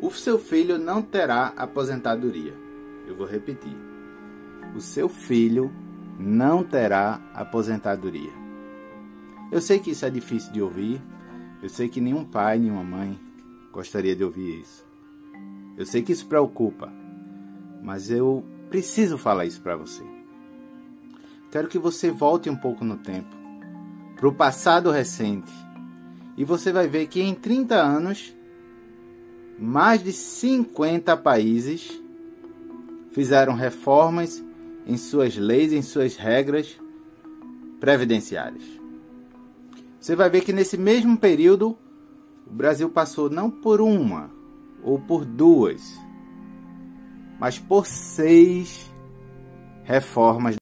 O seu filho não terá aposentadoria. Eu vou repetir. O seu filho não terá aposentadoria. Eu sei que isso é difícil de ouvir. Eu sei que nenhum pai, nenhuma mãe gostaria de ouvir isso. Eu sei que isso preocupa, mas eu preciso falar isso para você. Quero que você volte um pouco no tempo, para o passado recente, e você vai ver que em 30 anos, mais de 50 países fizeram reformas em suas leis, em suas regras previdenciárias. Você vai ver que nesse mesmo período, o Brasil passou não por uma ou por duas, mas por seis reformas